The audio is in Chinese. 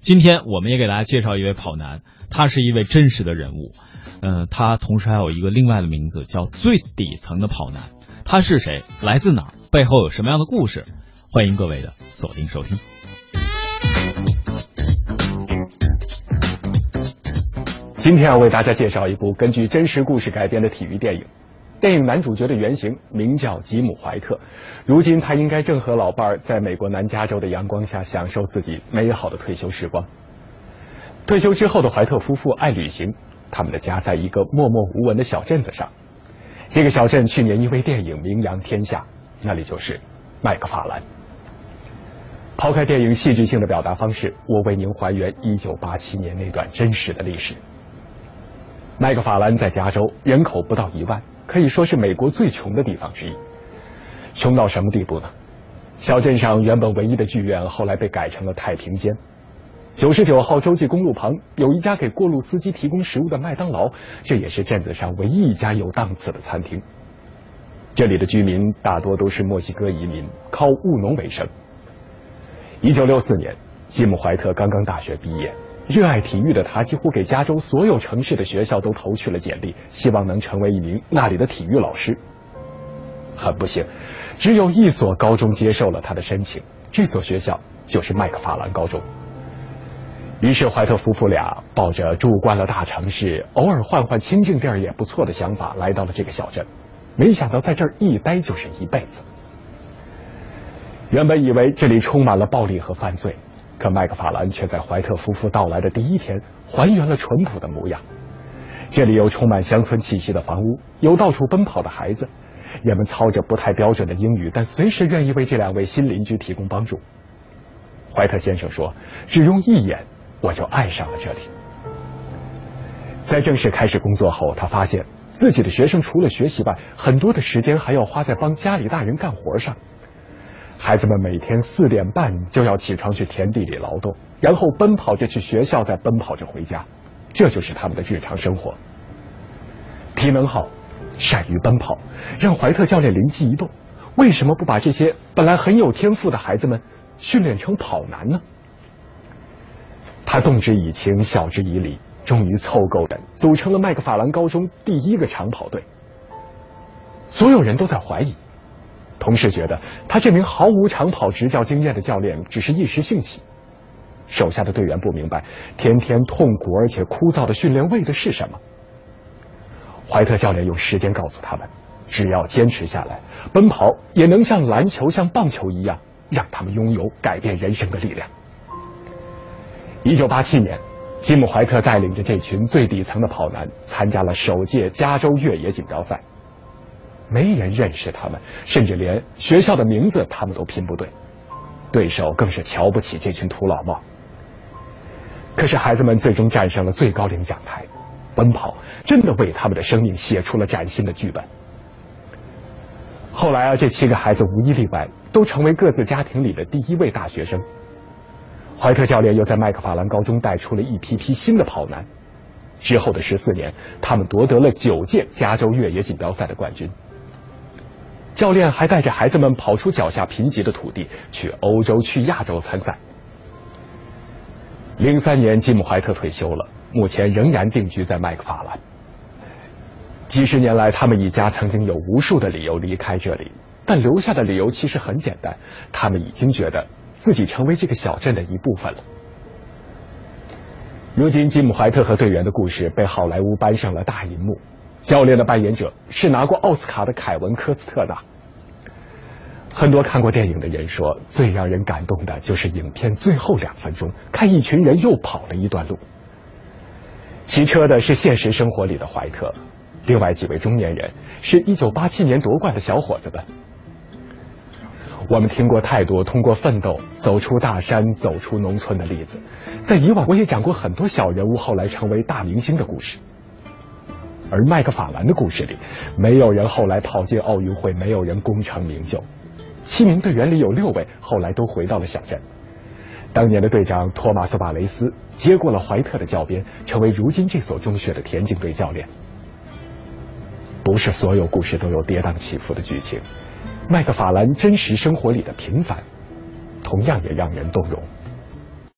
今天我们也给大家介绍一位跑男，他是一位真实的人物，嗯、他同时还有一个另外的名字叫最底层的跑男。他是谁？来自哪儿？背后有什么样的故事？欢迎各位的锁定收听。今天要为大家介绍一部根据真实故事改编的体育电影。电影男主角的原型名叫吉姆·怀特，如今他应该正和老伴儿在美国南加州的阳光下享受自己美好的退休时光。退休之后的怀特夫妇爱旅行，他们的家在一个默默无闻的小镇子上。这个小镇去年因为电影名扬天下，那里就是麦克法兰。抛开电影戏剧性的表达方式，我为您还原1987年那段真实的历史。麦克法兰在加州，人口不到一万，可以说是美国最穷的地方之一。穷到什么地步呢？小镇上原本唯一的剧院后来被改成了太平间。九十九号洲际公路旁有一家给过路司机提供食物的麦当劳，这也是镇子上唯一一家有档次的餐厅。这里的居民大多都是墨西哥移民，靠务农为生。一九六四年，吉姆·怀特刚刚大学毕业。热爱体育的他，几乎给加州所有城市的学校都投去了简历，希望能成为一名那里的体育老师。很不幸，只有一所高中接受了他的申请，这所学校就是麦克法兰高中。于是，怀特夫妇俩抱着住惯了大城市，偶尔换换清静地儿也不错的想法，来到了这个小镇。没想到在这儿一待就是一辈子。原本以为这里充满了暴力和犯罪。可麦克法兰却在怀特夫妇到来的第一天还原了淳朴的模样。这里有充满乡村气息的房屋，有到处奔跑的孩子，人们操着不太标准的英语，但随时愿意为这两位新邻居提供帮助。怀特先生说：“只用一眼，我就爱上了这里。”在正式开始工作后，他发现自己的学生除了学习外，很多的时间还要花在帮家里大人干活上。孩子们每天四点半就要起床去田地里劳动，然后奔跑着去学校，再奔跑着回家，这就是他们的日常生活。体能好，善于奔跑，让怀特教练灵机一动：为什么不把这些本来很有天赋的孩子们训练成跑男呢？他动之以情，晓之以理，终于凑够人，组成了麦克法兰高中第一个长跑队。所有人都在怀疑。同事觉得他这名毫无长跑执教经验的教练只是一时兴起，手下的队员不明白天天痛苦而且枯燥的训练为的是什么。怀特教练用时间告诉他们，只要坚持下来，奔跑也能像篮球、像棒球一样，让他们拥有改变人生的力量。一九八七年，吉姆·怀特带领着这群最底层的跑男参加了首届加州越野锦标赛。没人认识他们，甚至连学校的名字他们都拼不对，对手更是瞧不起这群土老帽。可是孩子们最终战胜了最高领奖台，奔跑真的为他们的生命写出了崭新的剧本。后来啊，这七个孩子无一例外都成为各自家庭里的第一位大学生。怀特教练又在麦克法兰高中带出了一批批新的跑男，之后的十四年，他们夺得了九届加州越野锦标赛的冠军。教练还带着孩子们跑出脚下贫瘠的土地，去欧洲、去亚洲参赛。零三年，吉姆·怀特退休了，目前仍然定居在麦克法兰。几十年来，他们一家曾经有无数的理由离开这里，但留下的理由其实很简单：他们已经觉得自己成为这个小镇的一部分了。如今，吉姆·怀特和队员的故事被好莱坞搬上了大银幕。教练的扮演者是拿过奥斯卡的凯文·科斯特纳。很多看过电影的人说，最让人感动的就是影片最后两分钟，看一群人又跑了一段路。骑车的是现实生活里的怀特，另外几位中年人是一九八七年夺冠的小伙子们。我们听过太多通过奋斗走出大山、走出农村的例子，在以往我也讲过很多小人物后来成为大明星的故事。而麦克法兰的故事里，没有人后来跑进奥运会，没有人功成名就。七名队员里有六位后来都回到了小镇。当年的队长托马斯·瓦雷斯接过了怀特的教鞭，成为如今这所中学的田径队教练。不是所有故事都有跌宕起伏的剧情，麦克法兰真实生活里的平凡，同样也让人动容。